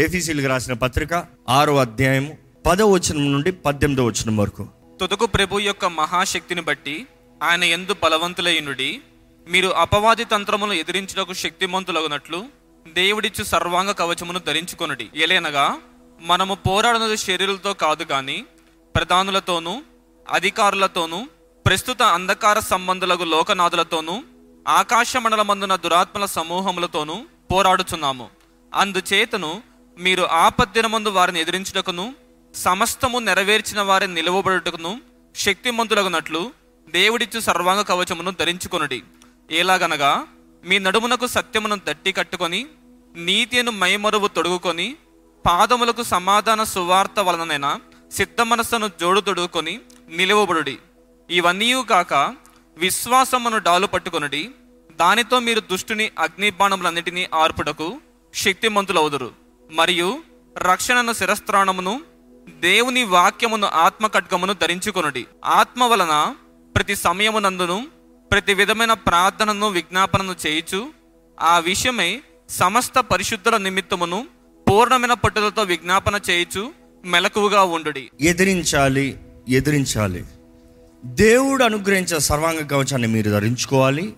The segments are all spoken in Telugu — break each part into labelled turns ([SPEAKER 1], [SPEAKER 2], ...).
[SPEAKER 1] ఎఫీసీలకు రాసిన పత్రిక ఆరో అధ్యాయము పదో వచనం నుండి పద్దెనిమిదో వచనం వరకు.
[SPEAKER 2] తుదకు ప్రభు యొక్క మహాశక్తిని బట్టి ఆయన ఎందు బలవంతులైనుడి మీరు అపవాది తంత్రమును ఎదిరించుటకు శక్తిమంతులగునట్లు దేవుడిచ్చు సర్వాంగ కవచమును ధరించుకొనుడి. ఎలేనగా మనము పోరాడినది శరీరులతో కాదు కానీ ప్రధానులతోనూ అధికారులతోనూ ప్రస్తుత అంధకార సంబంధులకు లోకనాథులతోనూ ఆకాశ మండలమందున దురాత్మల సమూహములతోనూ పోరాడుచున్నాము. అందుచేతను మీరు ఆపద్దినమందు వారిని ఎదిరించుటకును సమస్తము నెరవేర్చిన వారిని నిలువబడుటకును శక్తిమంతులగునట్లు దేవుడిచ్చు సర్వాంగ కవచమును ధరించుకొనుడి. ఎలాగనగా మీ నడుమునకు సత్యమును దట్టి కట్టుకొని నీతిను మైమరువు తొడుగుకొని పాదములకు సమాధాన సువార్త వలననైనా సిద్ధ మనస్సును జోడు తొడుగుకొని నిలువబడుడి. ఇవన్నీ కాక విశ్వాసమును డాలు పట్టుకొనుడి దానితో మీరు దుష్టుని అగ్నిబాణములన్నిటినీ ఆర్పుటకు శక్తిమంతులవుదురు. మరియు రక్షణను శిరస్త్రాణమును దేవుని వాక్యమును ఆత్మ ఖడ్గమును ధరించుకొనుడి. ఆత్మ వలన ప్రతి సమయమునందును ప్రతి విధమైన ప్రార్థనను విజ్ఞాపనను చేయుచు ఆ విషయమై సమస్త పరిశుద్ధుల నిమిత్తమును పూర్ణమైన పట్టుదలతో విజ్ఞాపన చేయుచు మెలకువగా ఉండుడి.
[SPEAKER 1] ఎదిరించాలి ఎదిరించాలి. దేవుడు అనుగ్రహించిన సర్వాంగ కవచాన్ని మీరు ధరించుకోవాలి.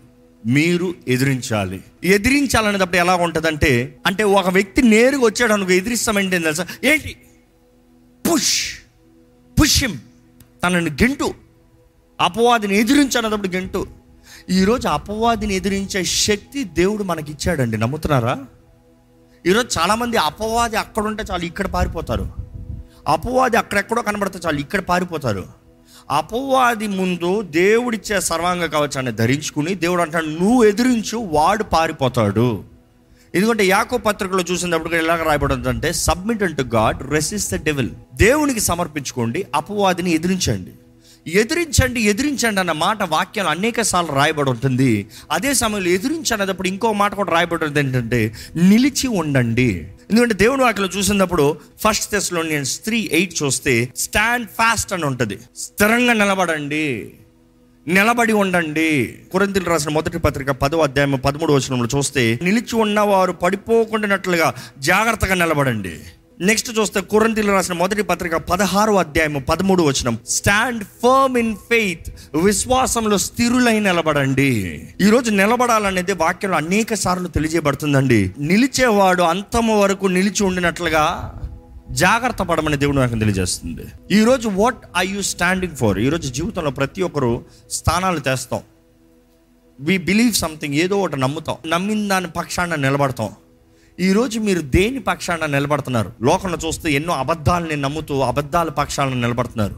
[SPEAKER 1] మీరు ఎదిరించాలి. ఎదిరించాలనేటప్పుడు ఎలా ఉంటుందంటే అంటే ఒక వ్యక్తి నేరుగా వచ్చాడు అనుకో ఎదిరిస్తామంటే తెలుసా? ఏంటి? పుష్. పుష్యం తనని గెంటు. అపవాదిని ఎదిరించాలన్నప్పుడు గెంటు. ఈరోజు అపవాదిని ఎదిరించే శక్తి దేవుడు మనకి ఇచ్చాడండి నమ్ముతున్నారా? ఈరోజు చాలామంది అపవాది అక్కడ ఉంటే చాలు ఇక్కడ పారిపోతారు. అపవాది అక్కడెక్కడో కనబడితే చాలు ఇక్కడ పారిపోతారు. అపవాది ముందు దేవుడిచ్చే సర్వాంగ కవచాన్ని ధరించుకుని దేవుడు అంటాడు నువ్వు ఎదిరించు వాడు పారిపోతాడు. ఎందుకంటే యాకో పత్రికలో చూసినప్పుడు ఎలాగ రాయబడింది submit unto God resist the devil దేవునికి సమర్పించుకోండి అపవాదిని ఎదిరించండి. ఎదిరించండి ఎదిరించండి అన్న మాట వాక్యాలు అనేక సార్లు రాయబడి ఉంటుంది. అదే సమయంలో ఎదిరించనేటప్పుడు ఇంకో మాట కూడా రాయబడి ఉంటుంది ఏంటంటే నిలిచి ఉండండి. ఎందుకంటే దేవుడు వాటిలో చూసినప్పుడు ఫస్ట్ తెస్లో నేను స్త్రీ ఎయిట్ చూస్తే స్టాండ్ ఫాస్ట్ అని ఉంటుంది. స్థిరంగా నిలబడండి. నిలబడి ఉండండి. కురంతిలు రాసిన మొదటి పత్రిక పదో అధ్యాయం పదమూడు వచనంలో చూస్తే నిలిచి ఉన్నవారు పడిపోకుండానట్లుగా జాగ్రత్తగా నిలబడండి. నెక్స్ట్ చూస్తే కురంతిలో రాసిన మొదటి పత్రిక పదహారు అధ్యాయము పదమూడు వచనం. స్టాండ్ ఫర్మ్ ఇన్ ఫెయిత్ విశ్వాసంలో స్థిరులై నిలబడండి. ఈరోజు నిలబడాలనేది వాక్యంలో అనేక సార్లు తెలియజేయబడుతుందండి. నిలిచేవాడు అంతము వరకు నిలిచి ఉండినట్లుగా జాగ్రత్త పడమని దేవుడు నాకు తెలియజేస్తుంది. ఈరోజు what I you standing for ఈరోజు జీవితంలో ప్రతి ఒక్కరు స్థానాలు తెస్తాం. వి బిలీవ్ సంథింగ్ ఏదో ఒకటి నమ్ముతాం. నమ్మిన దాని పక్షాన నిలబడతాం. ఈరోజు మీరు దేని పక్షాన నిలబడుతున్నారు? లోకంలో చూస్తే ఎన్నో అబద్ధాలని నమ్ముతూ అబద్ధాల పక్షాలను నిలబడుతున్నారు.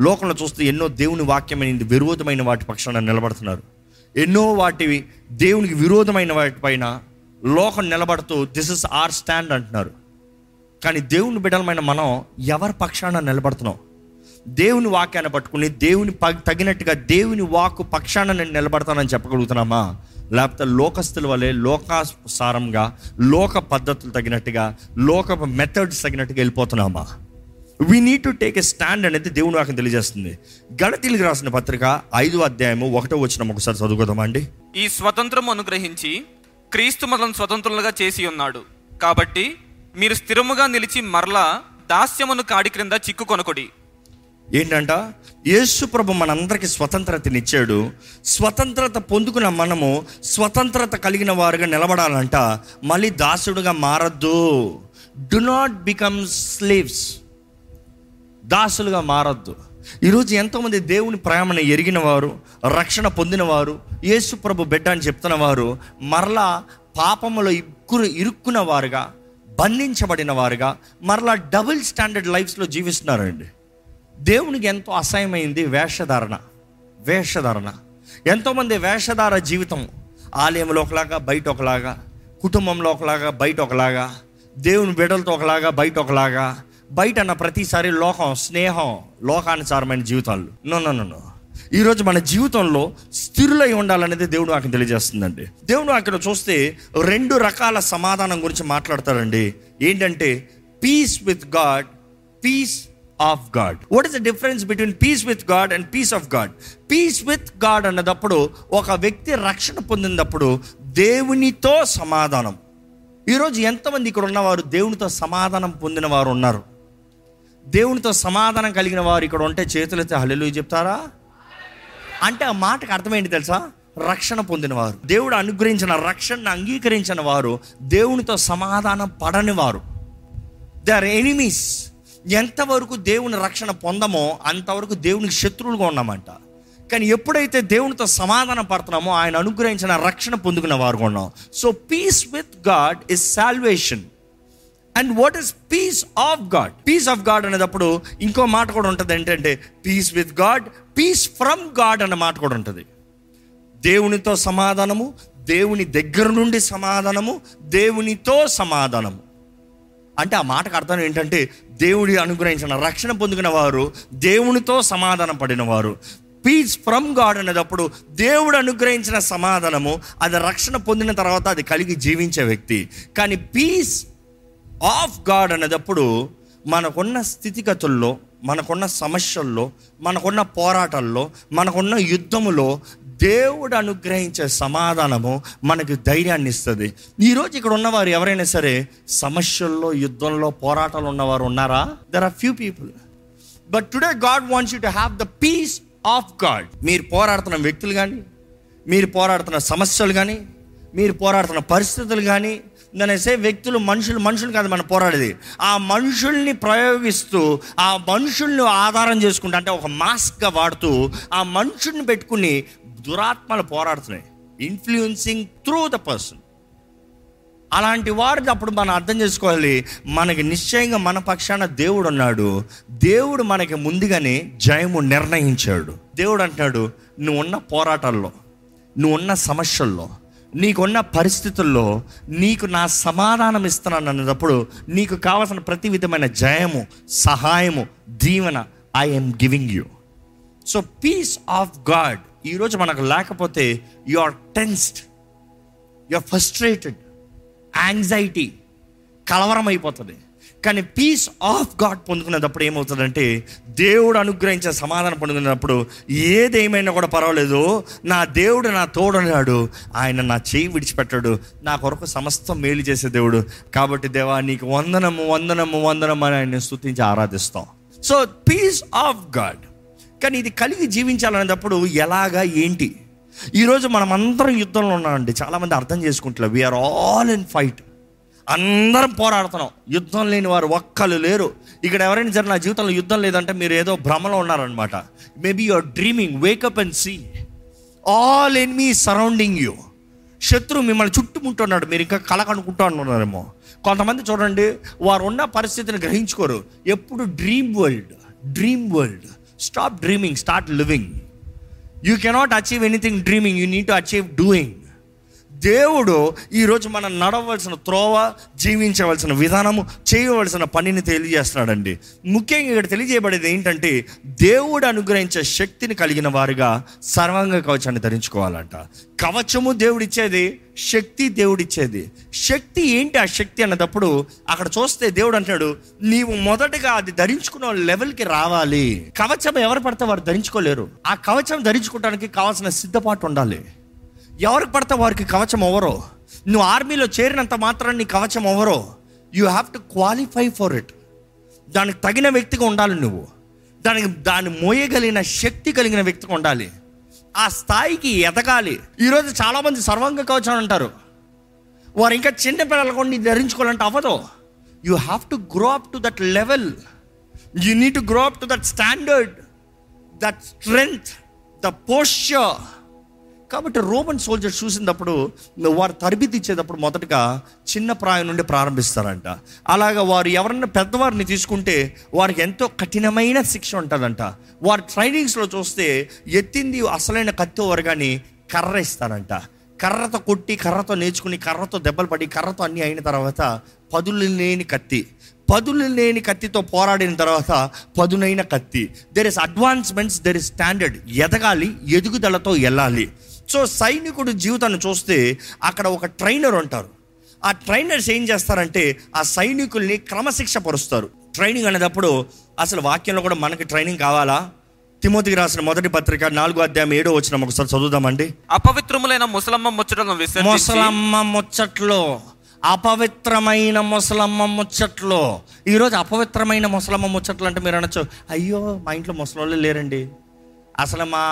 [SPEAKER 1] లోకంలో చూస్తే ఎన్నో దేవుని వాక్యమైనది విరోధమైన వాటి పక్షాన నిలబడుతున్నారు. ఎన్నో వాటి దేవునికి విరోధమైన వాటిపైన లోకం నిలబడుతూ దిస్ ఇస్ ఆర్ స్టాండ్ అంటున్నారు. కానీ దేవుని బిడ్డలమైన మనం ఎవరి పక్షాన నిలబడుతున్నాం? దేవుని వాక్యాన్ని పట్టుకుని దేవుని తగినట్టుగా దేవుని వాక్కు పక్షాన నేను నిలబడతానని చెప్పగలుగుతున్నామా? లేకపోతే లోకస్తుల వలె లోకాసారంగా లోక పద్ధతులు తగినట్టుగా లోక మెథడ్స్ తగినట్టుగా వెళ్ళిపోతున్నామా? We need to take a stand అనేది దేవుని వాక్యం తెలియజేస్తుంది. గణతీలకు రాసిన పత్రిక ఐదో అధ్యాయము ఒకటో వచ్చిన ఒకసారి చదువుకుందామా అండి?
[SPEAKER 2] ఈ స్వతంత్రం అనుగ్రహించి క్రీస్తు మనల్ని స్వతంత్రులుగా చేసి ఉన్నాడు. కాబట్టి మీరు స్థిరముగా నిలిచి మరలా దాస్యమును కాడి క్రింద చిక్కుకొనకొడి
[SPEAKER 1] ఏంటంట? యేసు ప్రభు మనందరికి స్వతంత్రతనిచ్చాడు. స్వతంత్రత పొందుకున్న మనము స్వతంత్రత కలిగిన వారుగా నిలబడాలంట. మళ్ళీ దాసుడుగా మారద్దు. డు నాట్ బికమ్ స్లీవ్స్ దాసులుగా మారద్దు. ఈరోజు ఎంతోమంది దేవుని ప్రేమను ఎరిగిన వారు రక్షణ పొందిన వారు యేసు ప్రభు బిడ్డ అని చెప్తున్న వారు మరలా పాపములో ఇక్కురు ఇరుక్కున్న వారుగా బంధించబడిన వారుగా మరలా డబుల్ స్టాండర్డ్ లైఫ్స్లో జీవిస్తున్నారండి. దేవునికి ఎంతో అసహ్యమైంది వేషధారణ వేషధారణ. ఎంతోమంది వేషధార జీవితం ఆలయంలో ఒకలాగా బయట ఒకలాగా కుటుంబంలో ఒకలాగా బయట ఒకలాగా దేవుని బిడ్డలతో ఒకలాగా బయట ఒకలాగా బయట అన్న ప్రతిసారి లోకం స్నేహం లోకానుసారమైన జీవితాలు. నో నో నో నో ఈరోజు మన జీవితంలో స్థిరులై ఉండాలనేది దేవుడు నాకు తెలియజేస్తుందండి. దేవుడు అక్కడ చూస్తే రెండు రకాల సమాధానం గురించి మాట్లాడతారండి. ఏంటంటే peace with God peace of God what is the difference between peace with God and peace of God peace with God అన్నదప్పుడు ఒక వ్యక్తి రక్షణ పొందినప్పుడు దేవునితో సమాధానం. ఈరోజు ఎంతమంది ఇక్కడ ఉన్నవారు దేవునితో సమాధానం పొందిన వారు ఉన్నారు? దేవునితో సమాధానం కలిగిన వారు ఇక్కడ ఉంటే చేతులైతే హల్లెలూయా చెప్తారా? అంటే ఆ మాటకు అర్థమేంటి తెలుసా? రక్షణ పొందినవారు. దేవుడు అనుగ్రహించిన రక్షణను అంగీకరించిన వారు దేవునితో సమాధానం పడని వారు దే ఆర్ ఎనిమీస్ ఎంతవరకు దేవుని రక్షణ పొందమో అంతవరకు దేవునికి శత్రువులుగా ఉన్నామంట. కానీ ఎప్పుడైతే దేవునితో సమాధానం పడుతున్నామో ఆయన అనుగ్రహించిన రక్షణ పొందుకున్న వారు ఉన్నాం. So peace with God is salvation and what is peace of God peace of God అనేటప్పుడు ఇంకో మాట కూడా ఉంటుంది ఏంటంటే peace with God peace from God అన్న మాట కూడా ఉంటుంది. దేవునితో సమాధానము దేవుని దగ్గర నుండి సమాధానము దేవునితో సమాధానము. అంటే ఆ మాటకు అర్థం ఏంటంటే దేవుడి అనుగ్రహించిన రక్షణ పొందుకున్న వారు దేవునితో సమాధానం పడిన వారు పీస్ ఫ్రమ్ గాడ్ అనేటప్పుడు దేవుడు అనుగ్రహించిన సమాధానము అది రక్షణ పొందిన తర్వాత అది కలిగి జీవించే వ్యక్తి. కానీ పీస్ ఆఫ్ గాడ్ అనేటప్పుడు మనకున్న స్థితిగతుల్లో మనకున్న సమస్యల్లో మనకున్న పోరాటాల్లో మనకున్న యుద్ధములో దేవుడు అనుగ్రహించే సమాధానము మనకు ధైర్యాన్ని ఇస్తుంది. ఈరోజు ఇక్కడ ఉన్నవారు ఎవరైనా సరే సమస్యల్లో యుద్ధంలో పోరాటాలు ఉన్నవారు ఉన్నారా? There are few people but today God wants you to have the peace of God మీరు పోరాడుతున్న వ్యక్తులు కానీ మీరు పోరాడుతున్న సమస్యలు కానీ మీరు పోరాడుతున్న పరిస్థితులు కానీ నేనేసే వ్యక్తులు మనుషులు మనుషులు కాదు మనం పోరాడేది. ఆ మనుషుల్ని ప్రయోగిస్తూ ఆ మనుషుల్ని ఆధారం చేసుకుంటూ అంటే ఒక మాస్క్గా వాడుతూ ఆ మనుషుల్ని పెట్టుకుని దురాత్మలు పోరాడుతున్నాయి. ఇన్ఫ్లుయెన్సింగ్ త్రూ ద పర్సన్ అలాంటి వారిని అప్పుడు మనం అర్థం చేసుకోవాలి. మనకి నిశ్చయంగా మన పక్షాన దేవుడు ఉన్నాడు. దేవుడు మనకి ముందుగానే జయము నిర్ణయించాడు. దేవుడు అంటున్నాడు నువ్వు ఉన్న పోరాటాల్లో నువ్వు ఉన్న సమస్యల్లో నీకున్న పరిస్థితుల్లో నీకు నా సమాధానం ఇస్తున్నాను అన్నప్పుడు నీకు కావలసిన ప్రతి విధమైన జయము సహాయము దీవెన I'm giving you so peace of God ఈరోజు మనకు లేకపోతే you are tensed you are frustrated anxiety కలవరం అయిపోతుంది కానీ పీస్ ఆఫ్ గాడ్ పొందుకునేటప్పుడు ఏమవుతుందంటే దేవుడు అనుగ్రహించే సమాధానం పొందుకునేటప్పుడు ఏదేమైనా కూడా పర్వాలేదు. నా దేవుడు నా తోడున్నాడు ఆయన నా చేయి విడిచిపెట్టాడు. నా కొరకు సమస్తం మేలు చేసే దేవుడు. కాబట్టి దేవా నీకు వందనము వందనము వందనము అని ఆయన స్థుతించి ఆరాధిస్తాం. సో పీస్ ఆఫ్ గాడ్ కానీ ఇది కలిగి జీవించాలనేటప్పుడు ఎలాగా ఏంటి? ఈరోజు మనం అందరం యుద్ధంలో ఉన్నామండి. చాలామంది అర్థం చేసుకుంటున్నారు వీఆర్ ఆల్ ఇన్ ఫైట్ అందరం పోరాడుతున్నాం. యుద్ధం లేని వారు ఒక్కరు లేరు. ఇక్కడ ఎవరైనా సరే నా జీవితంలో యుద్ధం లేదంటే మీరు ఏదో భ్రమలో ఉన్నారనమాట maybe your dreaming wake up and see all enemy surrounding you శత్రువు మిమ్మల్ని చుట్టుముంటున్నాడు మీరు ఇంకా కలకనుకుంటా కనుక్కుంటూ ఉన్నారేమో. కొంతమంది చూడండి వారు ఉన్న పరిస్థితిని గ్రహించుకోరు. ఎప్పుడు dream world dream world Stop dreaming, start living. You cannot achieve anything dreaming, you need to achieve doing. దేవుడు ఈరోజు మనం నడవలసిన త్రోవ జీవించవలసిన విధానము చేయవలసిన పనిని తెలియజేస్తున్నాడండి. ముఖ్యంగా ఇక్కడ తెలియజేయబడేది ఏంటంటే దేవుడు అనుగ్రహించే శక్తిని కలిగిన వారుగా సర్వాంగ కవచాన్ని ధరించుకోవాలంట. కవచము దేవుడిచ్చేది శక్తి దేవుడిచ్చేది. శక్తి ఏంటి ఆ శక్తి అన్నదప్పుడు అక్కడ చూస్తే దేవుడు అంటాడు నీవు మొదటగా అది ధరించుకున్న లెవెల్కి రావాలి. కవచం ఎవరు పడితే వారు ధరించుకోలేరు. ఆ కవచం ధరించుకోవడానికి కావాల్సిన సిద్ధపాటు ఉండాలి. ఎవరికి పడితే వారికి కవచం ఎవరో? నువ్వు ఆర్మీలో చేరినంత మాత్రం నీ కవచం ఎవరో? You have to qualify for it దానికి తగిన వ్యక్తిగా ఉండాలి నువ్వు. దానికి దాన్ని మోయగలిగిన శక్తి కలిగిన వ్యక్తిగా ఉండాలి. ఆ స్థాయికి ఎదగాలి. ఈరోజు చాలామంది సర్వంగ కవచం అంటారు. వారు ఇంకా చిన్న పిల్లలు ధరించుకోవాలంటే అవ్వదు. You have to grow up to that level you need to grow up to that standard that strength the posture కాబట్టి రోమన్ సోల్జర్స్ చూసినప్పుడు వారు తరబితి ఇచ్చేటప్పుడు మొదటగా చిన్న ప్రాయం నుండి ప్రారంభిస్తారంట. అలాగా వారు ఎవరన్నా పెద్దవారిని తీసుకుంటే వారికి ఎంతో కఠినమైన శిక్ష ఉంటుందంట. వారి ట్రైనింగ్స్లో చూస్తే ఎత్తింది అసలైన కత్తి వరగాని కర్ర ఇస్తారంట. కర్రతో కొట్టి కర్రతో నేర్చుకుని కర్రతో దెబ్బలు పడి కర్రతో అన్నీ అయిన తర్వాత పదులు లేని కత్తి. పదులు లేని కత్తితో పోరాడిన తర్వాత పదునైన కత్తి. There is advancements there is standard ఎదగాలి ఎదుగుదలతో వెళ్ళాలి సో సైనికుడు జీవితాన్ని చూస్తే అక్కడ ఒక ట్రైనర్ ఉంటారు. ఆ ట్రైనర్స్ ఏం చేస్తారంటే ఆ సైనికుల్ని క్రమశిక్ష పరుస్తారు. ట్రైనింగ్ అనేటప్పుడు అసలు వాక్యంలో కూడా మనకి ట్రైనింగ్ కావాలా? తిమోతికి రాసిన మొదటి పత్రిక నాలుగో అధ్యాయం ఏడో వచ్చిన ఒకసారి చదువుదామండి.
[SPEAKER 2] అపవిత్రములైన ముసలమ్మ విసర్జించి
[SPEAKER 1] ముసలమ్మ ముచ్చట్లో అపవిత్రమైన ముసలమ్మ ముచ్చట్లు. ఈరోజు అపవిత్రమైన ముసలమ్మ ముచ్చట్లు అంటే మీరు అనొచ్చు అయ్యో మా ఇంట్లో ముసలోళ్ళు లేరండి. అసలు మా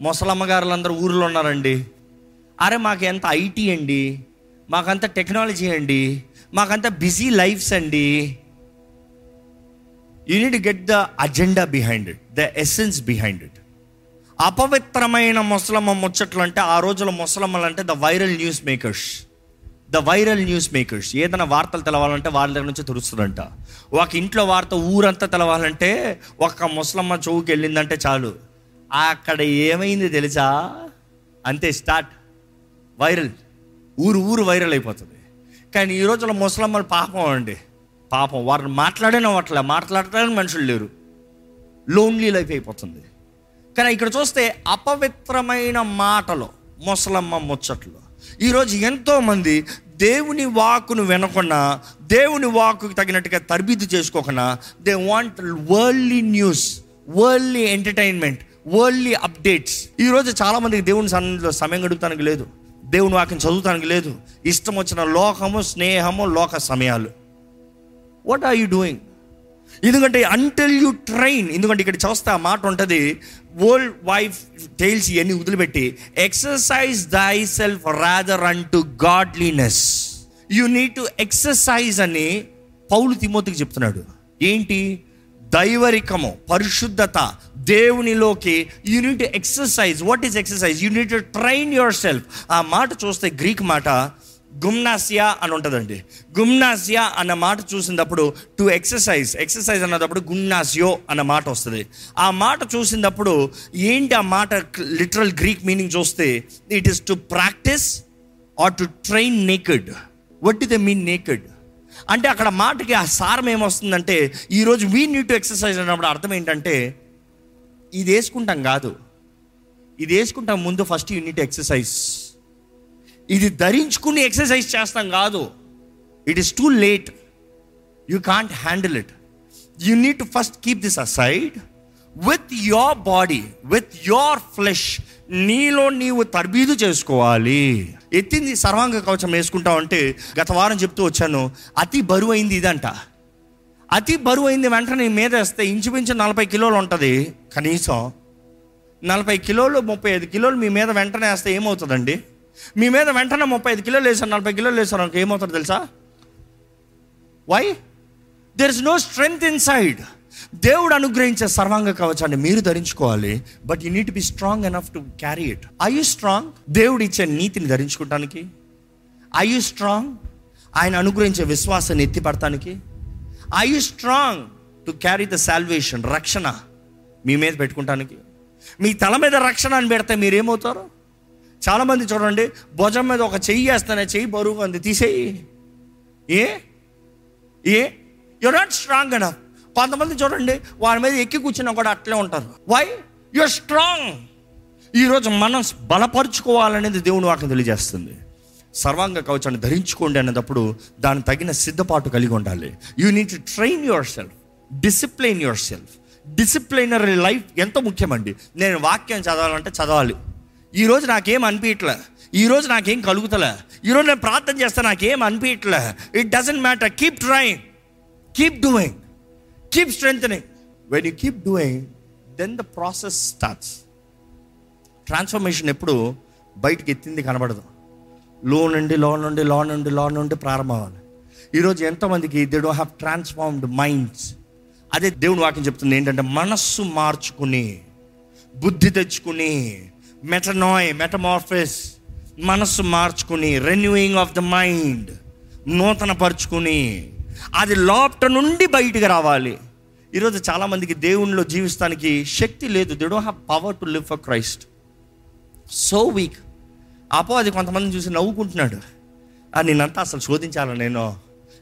[SPEAKER 1] ముసలమ్మ గారులందరూ ఊర్లో ఉన్నారండి. అరే మాకు ఎంత ఐటీ అండి. మాకంత టెక్నాలజీ అండి. మాకంత బిజీ లైఫ్స్ అండి. You need get the agenda behind it the essence behind it అపవిత్రమైన ముసలమ్మ ముచ్చట్లు అంటే ఆ రోజుల ముసలమ్మలు అంటే the viral news makers the viral news makers ఏదైనా వార్తలు తెలవాలంటే వాళ్ళ దగ్గర నుంచి తెలుస్తుందంట. ఒక ఇంట్లో వార్త ఊరంతా తెలవాలంటే ఒక ముసలమ్మ చౌకి వెళ్ళిందంటే చాలు. అక్కడ ఏమైంది తెలుసా? అంతే స్టార్ట్. వైరల్. ఊరు ఊరు వైరల్ అయిపోతుంది. కానీ ఈ రోజుల్లో ముసలమ్మలు పాపం అండి. పాపం. వారిని మాట్లాడనవట్లే అట్లా మాట్లాడటానికి మనుషులు లేరు. లోన్లీ లైఫ్ అయిపోతుంది. కానీ ఇక్కడ చూస్తే అపవిత్రమైన మాటలు ముసలమ్మ ముచ్చట్లు. ఈరోజు ఎంతోమంది దేవుని వాకును వినకుండా దేవుని వాకుకి తగినట్టుగా తరబిద్దు చేసుకోకుండా they want worldly news worldly entertainment worldly updates ఈరోజు చాలామందికి దేవుని సన్నిధిలో సమయం గడుపుతానికి లేదు. దేవుని వాక్యం చదువుతానికి లేదు. ఇష్టం వచ్చిన లోకము స్నేహము లోక సమయాలు. వాట్ ఆర్ యూ డూయింగ్ ఎందుకంటే అంటిల్ యూ ట్రైన్ ఎందుకంటే ఇక్కడ చూస్తే ఆ మాట ఉంటుంది వరల్డ్ వైఫ్ టైల్స్ ఇవన్నీ వదిలిపెట్టి exercise thy self rather unto godliness you need to exercise అని పౌలు తిమోతికి చెప్తున్నాడు. ఏంటి? దైవరికము పరిశుద్ధత దేవునిలోకి you need to exercise what is exercise you need train your self ఆ మాట చూస్తే గ్రీక్ మాట గుమ్నాసియా అని ఉంటుందండి. గుమ్నాసియా అన్న మాట చూసినప్పుడు టు ఎక్సర్సైజ్ ఎక్సర్సైజ్ అన్నప్పుడు గుమ్నాసియో అన్న మాట వస్తుంది. ఆ మాట చూసినప్పుడు ఏంటి ఆ మాట లిటరల్ గ్రీక్ మీనింగ్ చూస్తే it is to practise or to train naked what the mean naked అంటే అక్కడ మాటకి ఆ సారం ఏమొస్తుందంటే ఈరోజు వీ నీడ్ టు ఎక్సర్సైజ్ అన్నప్పుడు అర్థం ఏంటంటే ఇది వేసుకుంటాం కాదు. ఇది వేసుకుంటాం ముందు ఫస్ట్ యూనిట్ ఎక్సర్సైజ్ ఇది ధరించుకుని ఎక్సర్సైజ్ చేస్తాం కాదు. It is too late you can't handle it you need to first keep this aside with your body with your flesh నీలో నీవు తర్బీదు చేసుకోవాలి. ఎత్తింది సర్వాంగ కవచం వేసుకుంటావు అంటే గత వారం చెప్తూ వచ్చాను అతి బరువు అయింది ఇదంట. అతి బరువు అయింది వెంటనే మీద వేస్తే ఇంచుమించు నలభై కిలోలు ఉంటుంది. కనీసం నలభై కిలోలు ముప్పై ఐదు కిలోలు మీ మీద వెంటనే వేస్తే ఏమవుతుందండి? మీ మీద వెంటనే ముప్పై ఐదు కిలోలు వేసాను నలభై కిలోలు వేసాను అనుకో ఏమవుతుంది తెలుసా? Why there is no strength in side దేవుడు అనుగ్రహించే సర్వాంగ కవచాన్ని మీరు ధరించుకోవాలి but you need be strong enough to carry it I you strong దేవుడు ఇచ్చే నీతిని ధరించుకోవటానికి? ఐ యు స్ట్రాంగ్ ఆయన అనుగ్రహించే విశ్వాసాన్ని ఎత్తిపడటానికి? I you strong to carry the salvation రక్షణ మీ మీద పెట్టుకుంటానికి? మీ తల మీద రక్షణ అని పెడితే మీరేమవుతారు? చాలామంది చూడండి భుజం మీద ఒక చెయ్యి వేస్తానే చెయ్యి బరువుగా ఉంది. తీసేయి. ఏ? ఏ? యు నాట్ స్ట్రాంగ్ అన కొంతమంది చూడండి వారి మీద ఎక్కి కూర్చున్నా కూడా అట్లే ఉంటారు. వై యు స్ట్రాంగ్ ఈరోజు మనం బలపరుచుకోవాలనేది దేవుని వాక్యం తెలియజేస్తుంది. సర్వాంగ కవచాన్ని ధరించుకోండి అనేటప్పుడు దాని తగిన సిద్ధపాటు కలిగి ఉండాలి. You need to train your self discipline your self disciplinary life ఎంతో ముఖ్యమండి? నేను వాక్యం చదవాలంటే చదవాలి. ఈరోజు నాకేం అనిపించట్లే ఈరోజు నాకేం కలుగుతలే. ఈరోజు నేను ప్రార్థన చేస్తే నాకేం అనిపించట్లే it doesn't matter keep trying keep doing keep strength when you keep doing then the process starts transformation ఎప్పుడు బయటకు ఎత్తింది కనబడదు. లో నుండి లో నుండి లో నుండి లో నుండి ప్రారంభం అవ్వాలి ఈరోజు ఎంతోమందికి they do have transformed minds అదే దేవుని వాక్యం చెప్తుంది ఏంటంటే మనస్సు మార్చుకుని బుద్ధి తెచ్చుకుని మెటనాయ్ మెటమార్ఫిస్ మనస్సు మార్చుకుని రెన్యూయింగ్ ఆఫ్ ద మైండ్ నూతన పరుచుకుని అది లోపట నుండి బయటికి రావాలి. ఈరోజు చాలామందికి దేవునిలో జీవిస్తానికి శక్తి లేదు. They don't have power to live for Christ so weak అపో అది కొంతమందిని చూసి నవ్వుకుంటున్నాడు. "ఆ, నేనంతా అసలు శోధించాలా నేను?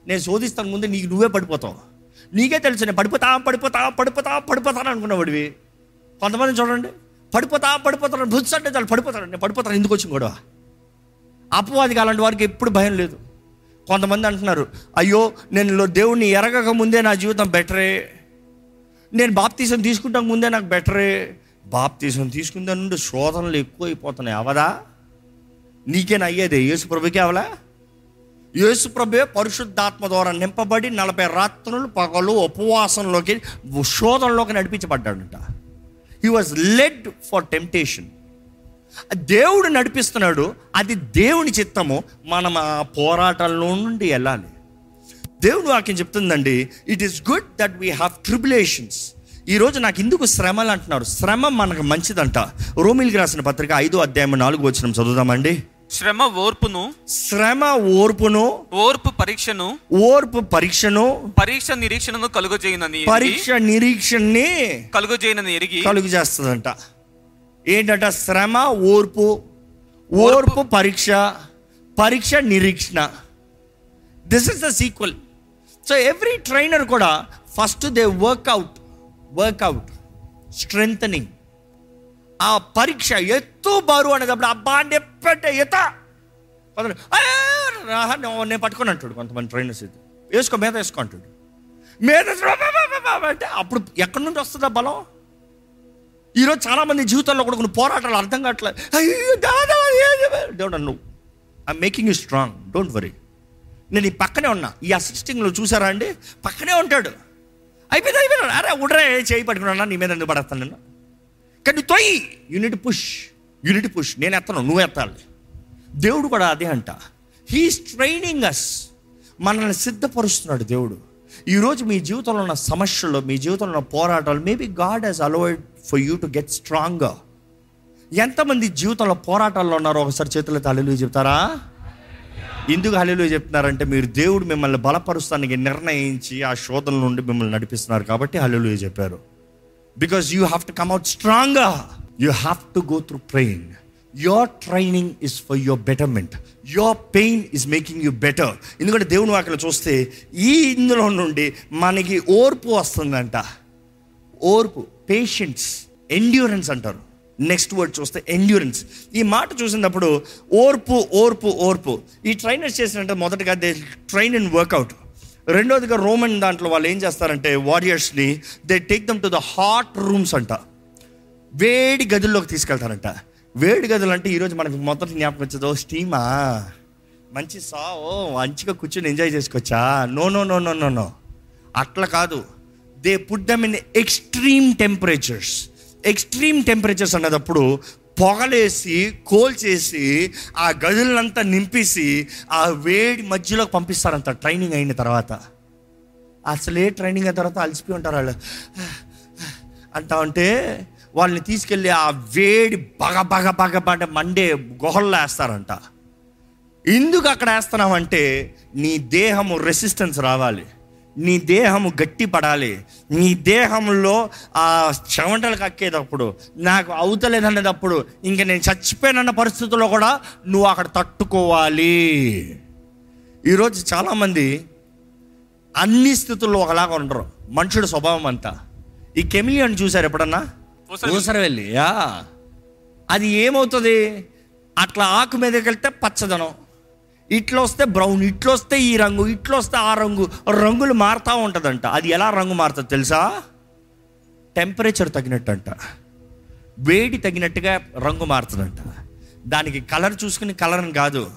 [SPEAKER 1] నేను శోధిస్తాను ముందే నీకు నువ్వే పడిపోతావు. నీకే తెలుసు నేను పడిపోతా పడిపోతా పడిపోతా పడిపోతాను అనుకున్నవాడివి. కొంతమంది చూడండి పడిపోతా పడిపోతాను బుద్ధి అంటే చాలు పడిపోతాను నేను పడిపోతాను ఎందుకు వచ్చింది గొడవ? అపవాదికి అలాంటి వారికి ఎప్పుడు భయం లేదు. కొంతమంది అంటున్నారు అయ్యో నేను దేవుణ్ణి ఎరగక ముందే నా జీవితం బెటరే. నేను బాప్తీసం తీసుకుంటాక ముందే నాకు బెటరే. బాప్తీసం తీసుకుందా నుండి శోధనలు ఎక్కువ అయిపోతున్నాయి అవదా? నీకేనా అయ్యేది యేసు ప్రభుకి అవలా? యేసు ప్రభే పరిశుద్ధాత్మ ద్వారా నింపబడి నలభై రాత్రులు పగలు ఉపవాసంలోకి శోధనలోకి నడిపించబడ్డాడంట. He was led for temptation దేవుడు నడిపిస్తున్నాడు అది దేవుని చిత్తము. మనం ఆ పోరాటంలో నుండి వెళ్ళాలి. దేవుడు వాక్యం చెప్తుందండి it is good that we have tribulations ఈరోజు నాకు ఎందుకు శ్రమలు అంటున్నారు? శ్రమ మనకు మంచిదంట. రోమిల్కి రాసిన పత్రిక ఐదో అధ్యాయం నాలుగు వచ్చిన చదువుదామండి.
[SPEAKER 2] శ్రమ ఓర్పును
[SPEAKER 1] శ్రమ ఓర్పును
[SPEAKER 2] ఓర్పు పరీక్షను
[SPEAKER 1] ఓర్పు పరీక్షను
[SPEAKER 2] పరీక్ష నిరీక్షణను కలుగజేయనని
[SPEAKER 1] పరీక్ష నిరీక్షణని
[SPEAKER 2] కలుగజేయనని ఎరిగి
[SPEAKER 1] కలుగు చేస్తుందంట ఏంటంట? శ్రమ ఓర్పు ఓర్పు పరీక్ష పరీక్ష నిరీక్షణ. This is the sequel so every trainer కూడా first they workout workout strength ఆ పరీక్ష ఎత్తు బరువు అనేటప్పుడు అబ్బా నెప్పెట్ట ఎత నేను పట్టుకొని అంటాడు కొంతమంది ట్రైనర్స్ ఇది వేసుకో మీద వేసుకో అంటాడు. మీద అంటే అప్పుడు ఎక్కడి నుండి వస్తుందా బలం? ఈరోజు చాలామంది జీవితంలో జీవితాల్లో కూడా కొన్ని పోరాటాలు అర్థం కావట్లేదు. అయ్యో దాదా దేవుడు నువ్వు I making you strong don't worry నేను ఈ పక్కనే ఉన్నా. ఈ అసిస్టింగ్లో చూసారా అండి? పక్కనే ఉంటాడు. అయిపోయింది అయిపోయినా అరే ఉడరే చేయి పట్టుకున్నా నీ మీద ఎందుకు పడేస్తాను నేను? కానీ తొయ్యి you need push you need push నేను ఎత్తను నువ్వు ఎత్తాలి. దేవుడు కూడా అదే అంట. హీస్ ట్రైనింగ్ అస్ మనల్ని సిద్ధపరుస్తున్నాడు దేవుడు. ఈరోజు మీ జీవితంలో ఉన్న సమస్యలు మీ జీవితంలో ఉన్న పోరాటాలు maybe God he's allowed for you to get stronger ఎంతమంది జీవితంలో పోరాటాల్లో ఉన్నారో ఒకసారి చేతులు తల్లిలు చెప్తారా? ఎందుకు హలీలు చెప్తున్నారంటే మీరు దేవుడు మిమ్మల్ని బలపరుస్తానికి నిర్ణయించి ఆ శోధన నుండి మిమ్మల్ని నడిపిస్తున్నారు కాబట్టి హలీలు చెప్పారు. Because you have to come out stronger you have to go through train your training is for your betterment your pain is making you better ఎందుకంటే దేవుని వాక్యలో చూస్తే ఈ ఇందులో నుండి మనకి ఓర్పు వస్తుందంట. ఓర్పు పేషెన్స్ ఎండ్యూరెన్స్ అంటారు. నెక్స్ట్ వర్డ్ చూస్తే ఎండ్యూరెన్స్ ఈ మాట చూసినప్పుడు ఓర్పు ఓర్పు ఓర్పు. ఈ ట్రైనర్స్ చేసినట్టు మొదటగా దే ట్రైన్ ఇన్ వర్కౌట్ రెండోదిగా రోమన్ దాంట్లో వాళ్ళు ఏం చేస్తారంటే వారియర్స్ని they take them to the hot rooms అంట. వేడి గదుల్లోకి తీసుకెళ్తారంట. వేడి గదులు అంటే ఈరోజు మనకి మొదటి జ్ఞాపకం వచ్చేదో స్టీమా మంచి సా ఓ మంచిగా కూర్చొని ఎంజాయ్ చేసుకోవచ్చా? No no no no no no అట్లా కాదు. They put them in extreme temperatures extreme temperatures అన్నదప్పుడు పొగలేసి కోల్చేసి ఆ గదులంతా నింపేసి ఆ వేడి మధ్యలోకి పంపిస్తారంట. ట్రైనింగ్ అయిన తర్వాత. అసలే ట్రైనింగ్ అయిన తర్వాత అలసిపోయి ఉంటారు వాళ్ళు. అంటా ఉంటే వాళ్ళని తీసుకెళ్ళి ఆ వేడి బగ బగ బగ బగ మండే గుహల్లో వేస్తారంట. ఎందుకు అక్కడ వేస్తున్నామంటే నీ దేహము రెసిస్టెన్స్ రావాలి. నీ దేహము గట్టి పడాలి నీ దేహంలో ఆ చెమటలు కక్కేటప్పుడు నాకు అవుతలేదనేటప్పుడు ఇంక నేను చచ్చిపోయినన్న పరిస్థితుల్లో కూడా నువ్వు అక్కడ తట్టుకోవాలి. ఈరోజు చాలామంది అన్ని స్థితుల్లో ఒకలాగా ఉండరు. మనుషుడు స్వభావం అంతా. ఈ కెమిలియన్ చూసారు ఎప్పుడన్నా?
[SPEAKER 2] ఊసరవెల్లి.
[SPEAKER 1] అది ఏమవుతుంది? అట్లా ఆకు మీదకి వెళ్తే పచ్చదనం. ఇట్లా వస్తే బ్రౌన్ ఇట్లా వస్తే ఈ రంగు ఇట్లా వస్తే ఆ రంగు రంగులు మారుతూ ఉంటుందంట. అది ఎలా రంగు మారుతుంది తెలుసా? టెంపరేచర్ తగినట్టు అంట వేడి తగినట్టుగా రంగు మారుతుందంట. దానికి కలర్ చూసుకుని కలర్ అని కాదు.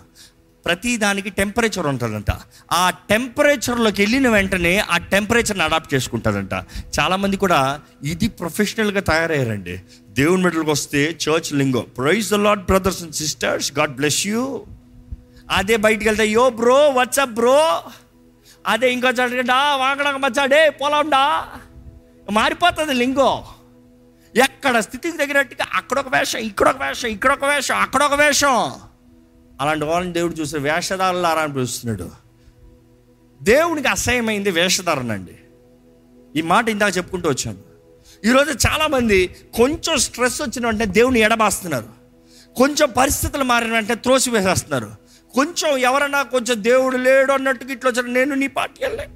[SPEAKER 1] ప్రతి దానికి టెంపరేచర్ ఉంటుందంట. ఆ టెంపరేచర్లోకి వెళ్ళిన వెంటనే ఆ టెంపరేచర్ని అడాప్ట్ చేసుకుంటుందంట. చాలామంది కూడా ఇది ప్రొఫెషనల్గా తయారయ్యారండి. దేవుని మెడల్కి వస్తే church lingo. Praise the Lord brothers and sisters God bless you అదే బయటికి వెళ్తే యో బ్రో వాట్సప్ బ్రో అదే ఇంకో చోట వాంగడక మచ్చాడే పొలండా మారిపోతుంది లింగో. ఎక్కడ స్థితికి తగినట్టుగా అక్కడొక వేషం ఇక్కడ ఒక వేషం ఇక్కడ ఒక వేషం అక్కడొక వేషం. అలాంటి వాళ్ళని దేవుడు చూస్తే వేషధారులారా అనిపిస్తున్నాడు దేవునికి అసహ్యమైంది వేషధారణ అండి. ఈ మాట ఇందాక చెప్పుకుంటూ వచ్చాను. ఈరోజు చాలామంది కొంచెం స్ట్రెస్ వచ్చిన వెంటనే దేవుని ఎడబాస్తున్నారు. కొంచెం పరిస్థితులు మారిన వెంటనే త్రోసి వేసేస్తున్నారు కొంచెం ఎవరన్నా కొంచెం దేవుడు లేడు అన్నట్టుగా ఇట్లా వచ్చారు. నేను నీ పార్టీ వెళ్ళే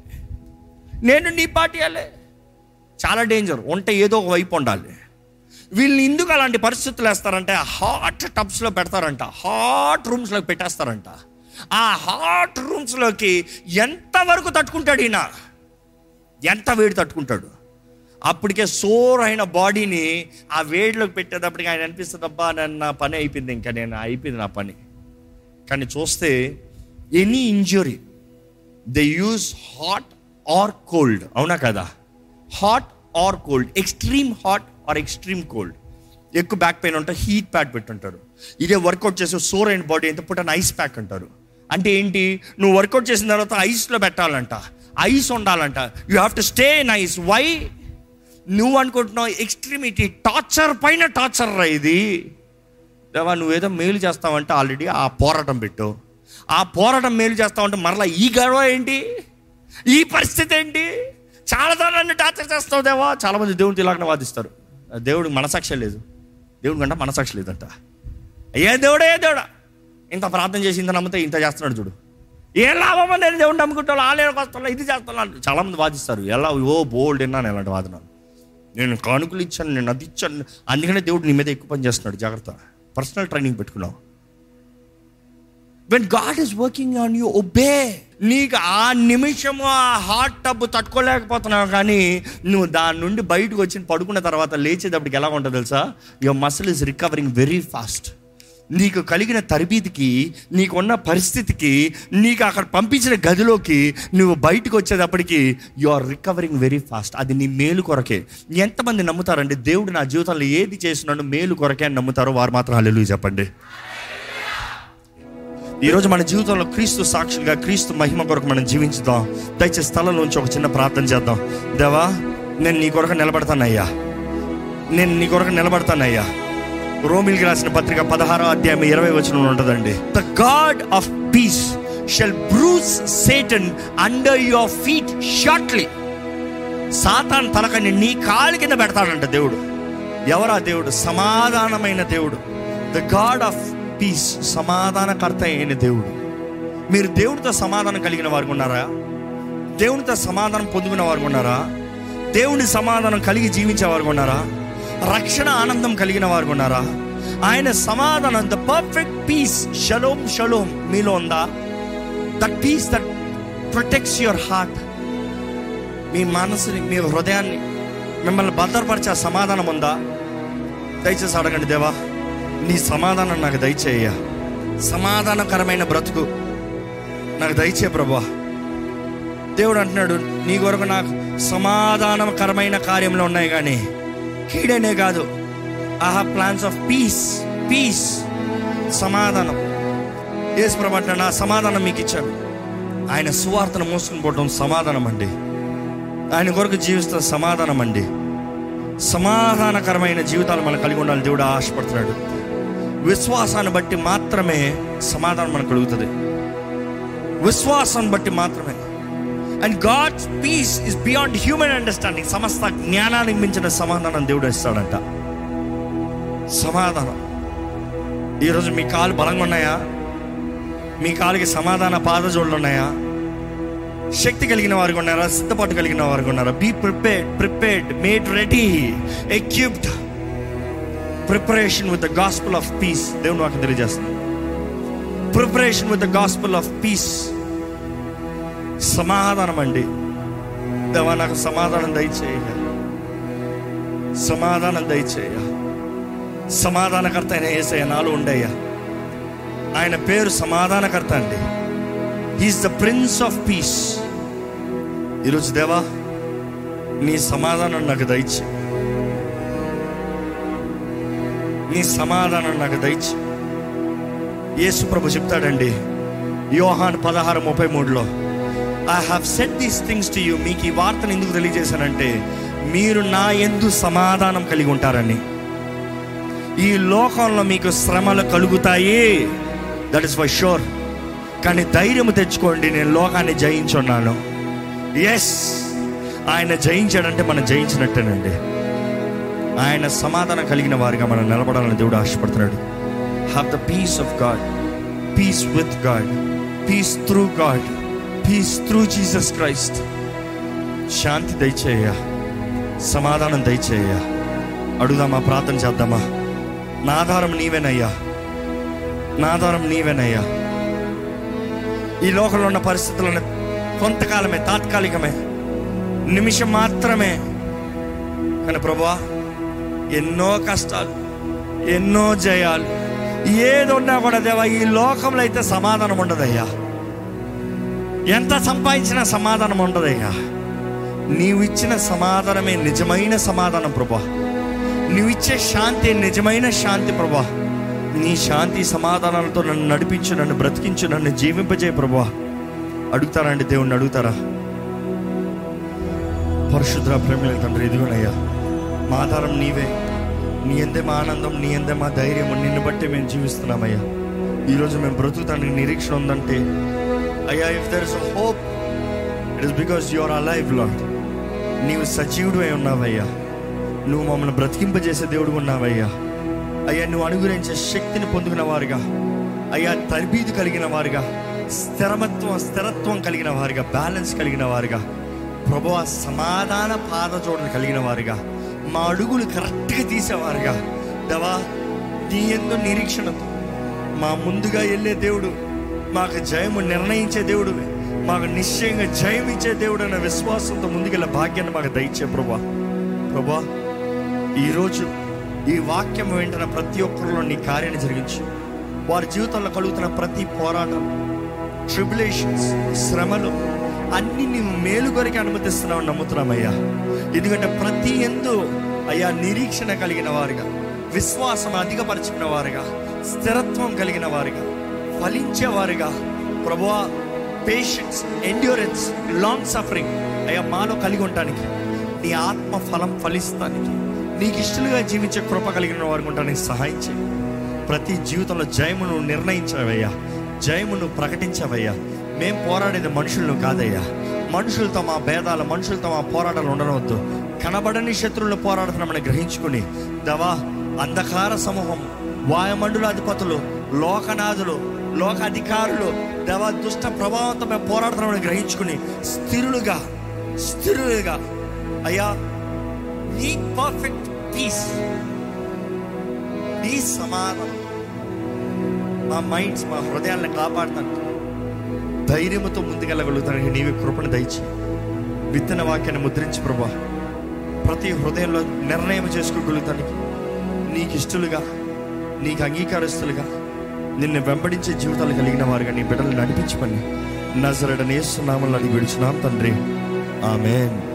[SPEAKER 1] నేను నీ పార్టీ వెళ్ళే చాలా డేంజర్ ఉంటే ఏదో ఒక వైపు ఉండాలి. వీళ్ళని ఎందుకు అలాంటి పరిస్థితులు వేస్తారంటే హాట్ టబ్స్లో పెడతారంట. హాట్ రూమ్స్లో పెట్టేస్తారంట. ఆ హాట్ రూమ్స్లోకి ఎంతవరకు తట్టుకుంటాడు ఈయన? ఎంత వేడి తట్టుకుంటాడు? అప్పటికే సోర్ అయిన బాడీని ఆ వేడిలోకి పెట్టేటప్పటికి ఆయన అనిపిస్తుంది అబ్బా నన్ను నా పని అయిపోయింది ఇంకా నేను అయిపోయింది నా పని. కానీ చూస్తే any injury they use hot or cold అవునా కదా? Hot or cold extreme hot or extreme cold ఎక్కువ బ్యాక్ పెయిన్ ఉంటే హీట్ ప్యాక్ పెట్టుంటారు. ఇదే వర్కౌట్ చేసే సోర్ అయిన బాడీ ఎంత పుట్టిన ఐస్ ప్యాక్ అంటారు. అంటే ఏంటి? నువ్వు వర్కౌట్ చేసిన తర్వాత ఐస్లో పెట్టాలంట. ఐస్ ఉండాలంట. You have to stay in ice why నువ్వు అనుకుంటున్నావు ఎక్స్ట్రీమిటీ టార్చర్ పైన టార్చర్ రా ఇది. దేవా నువ్వేదో మేలు చేస్తావంటే ఆల్రెడీ ఆ పోరాటం పెట్టు. ఆ పోరాటం మేలు చేస్తావంటే మరలా ఈ గర్వ ఏంటి? ఈ పరిస్థితి ఏంటి? చాలా నన్ను టార్చర్ చేస్తావు దేవా. చాలా మంది దేవుడితో ఇలాగనే వాదిస్తారు. దేవుడికి మనసాక్షి లేదు. దేవుడి కంటే మనసాక్షి లేదంట. ఏ దేవుడే ఏ దేవుడా? ఇంత ప్రార్థన చేసి ఇంత నమ్మితే ఇంత చేస్తున్నాడు చూడు. ఏ లాభం నేను దేవుడిని నమ్ముకుంటాను ఆలయానికి వస్తున్నా ఇది చేస్తున్నాను చాలా మంది వాదిస్తారు. ఎలా? ఓ బోల్డ్ విన్నాను ఎలాంటి వాదనాలు. నేను కానుకలు ఇచ్చాను నేను అది ఇచ్చాను. అందుకనే దేవుడు నీ మీద ఎక్కువ పని చేస్తున్నాడు. జాగ్రత్త. పర్సనల్ ట్రైనింగ్ పెట్టుకున్నావు. When God is working on you obey నీకు ఆ నిమిషము ఆ హాట్ టబ్ తట్టుకోలేకపోతున్నావు కానీ నువ్వు దాని నుండి బయటకు వచ్చి పడుకున్న తర్వాత లేచేటప్పటికి ఎలా ఉంటుంది తెలుసా? Your muscle is recovering very fast నీకు కలిగిన తరబీతికి నీకున్న పరిస్థితికి నీకు అక్కడ పంపించిన గదిలోకి నువ్వు బయటకు వచ్చేటప్పటికి you are recovering very fast అది నీ మేలు కొరకే. ఎంతమంది నమ్ముతారండి దేవుడు నా జీవితంలో ఏది చేస్తున్నాడో మేలు కొరకే అని నమ్ముతారో వారు మాత్రం అల్లెలు చెప్పండి. ఈరోజు మన జీవితంలో క్రీస్తు సాక్షులుగా క్రీస్తు మహిమ కొరకు మనం జీవించుదాం. దయచేసి స్థలం నుంచి ఒక చిన్న ప్రార్థన చేద్దాం. దేవా నేను నీ కొరకు నిలబడతానయ్యా. నేను నీ కొరకు నిలబడతానయ్యా. రోమిల్కి రాసిన పత్రిక పదహారో అధ్యాయం ఇరవై వచనంలో ఉంటుందండి. The God of peace shall bruise Satan under your feet shortly Satan తలకని నీ కాలు కింద పెడతాడంట దేవుడు. ఎవరా దేవుడు? సమాధానమైన దేవుడు. ద గాడ్ ఆఫ్ పీస్ సమాధానకర్త అయిన దేవుడు. మీరు దేవుడితో సమాధానం కలిగిన వారు ఉన్నారా? దేవునితో సమాధానం పొందుకున్న వారు ఉన్నారా? దేవుని సమాధానం కలిగి జీవించే వారు ఉన్నారా? రక్షణ ఆనందం కలిగిన వారు ఉన్నారా? ఆయన సమాధానం the perfect peace shalom shalom మీలో ఉందా? That peace that protects your heart మీ మనసుని మీ హృదయాన్ని మిమ్మల్ని భద్రపరిచే సమాధానం ఉందా? దయచేసి అడగండి దేవా నీ సమాధానం నాకు దయచేయ సమాధానకరమైన బ్రతుకు నాకు దయచే ప్రభా దేవుడు అంటున్నాడు నీ కొరకు నాకు సమాధానకరమైన కార్యంలో ఉన్నాయి కానీ కీడనే కాదు. I plans of peace peace సమాధానం. యేసు ప్రభు నా సమాధానం మీకు ఇచ్చాను. ఆయన సువార్తను మోసుకుని పోవడం సమాధానం అండి ఆయన కొరకు జీవిస్తున్న సమాధానం అండి సమాధానకరమైన జీవితాలు మనం కలిగి ఉండాలని దేవుడు ఆశపడుతున్నాడు. విశ్వాసాన్ని బట్టి మాత్రమే సమాధానం మనకు కలుగుతుంది. విశ్వాసం బట్టి మాత్రమే. And God's peace is beyond human understanding సమస్త జ్ఞానానికి మించిన సమాధానం దేవుడు ఇస్తాడంట. సమాధానం. ఈరోజు మీ కాలు బలంగా ఉన్నాయా? మీ కాలుకి సమాధాన పాదజోళ్ళు ఉన్నాయా? శక్తి కలిగిన వారికి ఉన్నారా? సిద్ధపాటు కలిగిన వారికి ఉన్నారా? Be prepared prepared made ready equipped preparation with the gospel of peace దేవుడు నాకు తెలియజేస్తుంది preparation with the gospel of peace సమాధానం అండి దేవా నాకు సమాధానం దయచేయ సమాధానం దయచేయ. సమాధానకర్త అయిన ఏసయ్య నాలో ఉండయ్యా. ఆయన పేరు సమాధానకర్త అండి. He's the prince of peace ఈరోజు దేవా నీ సమాధానం నాకు దయచే నీ సమాధానం నాకు దయచే యేసు ప్రభు చెప్తాడండి యోహాన్ పదహారు ముప్పై మూడులో I have set these things to you మీకు ఈ వార్తను ఎందుకు తెలియజేశానంటే మీరు నా ఎందు సమాధానం కలిగి ఉంటారని. ఈ లోకంలో మీకు శ్రమలు కలుగుతాయి. దట్ ఇస్ ఫర్ షూర్ కానీ ధైర్యం తెచ్చుకోండి నేను లోకాన్ని జయించున్నాను. ఎస్ ఆయన జయించాడంటే మనం జయించినట్టేనండి. ఆయన సమాధానం కలిగిన వారిగా మనం నిలబడాలని దేవుడు ఆశపడుతున్నాడు. Have the peace of God peace with God peace through God peace through Jesus Christ శాంతి దయచేయ సమాధానం దయచేయ అడుగుదామా ప్రార్థన చేద్దామా నా ఆధారం నీవేనయ్యా నా ఆధారం నీవేనయ్యా ఈ లోకంలో ఉన్న పరిస్థితులను కొంతకాలమే తాత్కాలికమే నిమిషం మాత్రమే. కానీ ప్రభా ఎన్నో కష్టాలు ఎన్నో జయాలు ఏదున్నా కూడా దేవా ఈ లోకంలో అయితే సమాధానం ఉండదయ్యా. ఎంత సంపాదించినా సమాధానం ఉండదయ్యా నీవు ఇచ్చిన సమాధానమే నిజమైన సమాధానం ప్రభా. నువ్వు ఇచ్చే శాంతి నిజమైన శాంతి ప్రభా. నీ శాంతి సమాధానాలతో నన్ను నడిపించు నన్ను బ్రతికించు నన్ను జీవింపజే ప్రభా. అడుగుతారండి దేవుణ్ణి అడుగుతారా? పరిశుద్ర ప్రేమల తండ్రి ఇదిగోనయ్యా మా ఆధారం నీవే. నీ ఎందే మా ఆనందం నీ ఎందే మా ధైర్యం నిన్ను బట్టి మేము జీవిస్తున్నామయ్యా. ఈరోజు మేము బ్రతుకుతానికి నిరీక్షణ ఉందంటే అయ్యా if there is hope it is because you are alive Lord నీవు సజీవుడు అయి ఉన్నావయ్యా. నువ్వు మమ్మల్ని బ్రతికింపజేసే దేవుడు ఉన్నావయ్యా. అయ్యా నువ్వు అనుగ్రహించే శక్తిని పొందుకున్న వారుగా అయ్యా తర్బీదు కలిగిన వారుగా స్థిరమత్వం స్థిరత్వం కలిగిన వారుగా బ్యాలెన్స్ కలిగిన వారుగా ప్రభు సమాధాన పాదజోడలు కలిగిన వారుగా మా అడుగులు కరెక్ట్గా తీసేవారుగా. దవా నీ ఎందు నిరీక్షణతో మా ముందుగా వెళ్ళే దేవుడు మాకు జయము నిర్ణయించే దేవుడు మాకు నిశ్చయంగా జయం ఇచ్చే దేవుడు అనే విశ్వాసంతో ముందుకెళ్ళే భాగ్యాన్ని మాకు దయచే ప్రభా ప్రభా ఈరోజు ఈ వాక్యం వెంటనే ప్రతి ఒక్కరిలో నీ కార్యాన్ని జరిగించు. వారి జీవితంలో కలుగుతున్న ప్రతి పోరాటం ట్రిబులేషన్స్ శ్రమలు అన్ని నీవు మేలు కొరికి అనుమతిస్తున్నావు నమ్ముతున్నామయ్యా. ఎందుకంటే ప్రతి ఎందు అయ్యా నిరీక్షణ కలిగిన వారుగా విశ్వాసం అధికపరచుకున్న వారుగా స్థిరత్వం కలిగిన వారుగా ఫలించేవారుగా. ప్రభువా పేషెన్స్ ఎండ్యూరెన్స్ లాంగ్ సఫరింగ్ అయ్యా మాలో కలిగి ఉండటానికి నీ ఆత్మ ఫలం ఫలిస్తానికి. నీకు ఇష్టలుగా జీవించే కృప కలిగిన వారికి ఉండడానికి సహాయం చేయి. ప్రతి జీవితంలో జయమును నిర్ణయించవయ్యా. జయమును ప్రకటించవయ్యా. మేం పోరాడేది మనుషులను కాదయ్యా. మనుషులతో మా భేదాలు మనుషులతో మా పోరాటాలు ఉండనవద్దు. కనబడని శత్రువులు పోరాడుతున్నామని గ్రహించుకుని దవా అంధకార సమూహం వాయుమండుల అధిపతులు లోకనాథులు లోక అధికారులు దేవ దుష్ట ప్రభావంతో మేము పోరాడుతున్నామని గ్రహించుకుని స్థిరులుగా స్థిరులుగా అయ్యా నీ పర్ఫెక్ట్ పీస్ నీ సమాధానం మా మైండ్స్ మా హృదయాలను కాపాడుతాను ధైర్యంతో ముందుకెళ్ళగలుగుతానికి నీవే కృపణ దయచి విత్తన వాక్యాన్ని ముద్రించి ప్రభా. ప్రతి హృదయంలో నిర్ణయం చేసుకోగలుగుతానికి నీకు ఇష్టలుగా నీకు అంగీకారస్తులుగా నిన్ను వెంబడించే జీవితాలు కలిగిన వారుగా నీ బిడ్డలు నడిపించమని. నజరడనేస్తున్నామని అడిగి విడిచున్నాం తండ్రి. ఆమెన్.